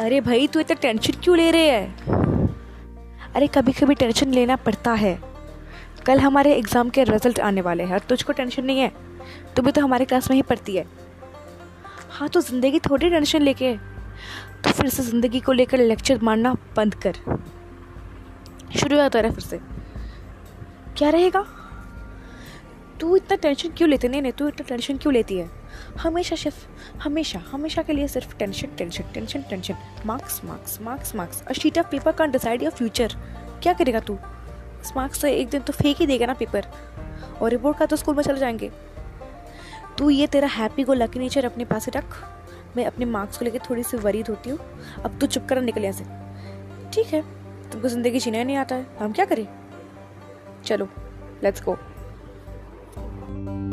अरे भाई, तू इतना टेंशन क्यों ले रहे है? अरे कभी कभी टेंशन लेना पड़ता है। कल हमारे एग्ज़ाम के रिज़ल्ट आने वाले हैं और तुझको टेंशन नहीं है। तू भी तो हमारे क्लास में ही पढ़ती है। हाँ तो ज़िंदगी थोड़ी टेंशन लेके तो फिर से ज़िंदगी को लेकर लेक्चर मारना बंद कर। शुरू होता रहा फिर से। क्या रहेगा? तू इतना टेंशन क्यों लेती? नहीं नहीं, तू इतना टेंशन क्यों लेती है? हमेशा सिर्फ़, हमेशा हमेशा के लिए सिर्फ़ tension tension tension tension marks marks marks marks a sheet of paper can decide your future क्या करेगा तू? मार्क्स तो एक दिन तो फेंक ही देगा ना पेपर और रिपोर्ट का तो स्कूल में चले जाएँगे. तू ये तेरा हैप्पी गो लकी नेचर अपने पास रख. मैं अपने मार्क्स को लेकर थोड़ी सी वरीद होती हूँ. अब तू चुप कर निकल यहाँ से. ठीक है, तुमको ज़िंदगी जीना नहीं आता है. हम क्या करें? चलो लेट्स गो thank you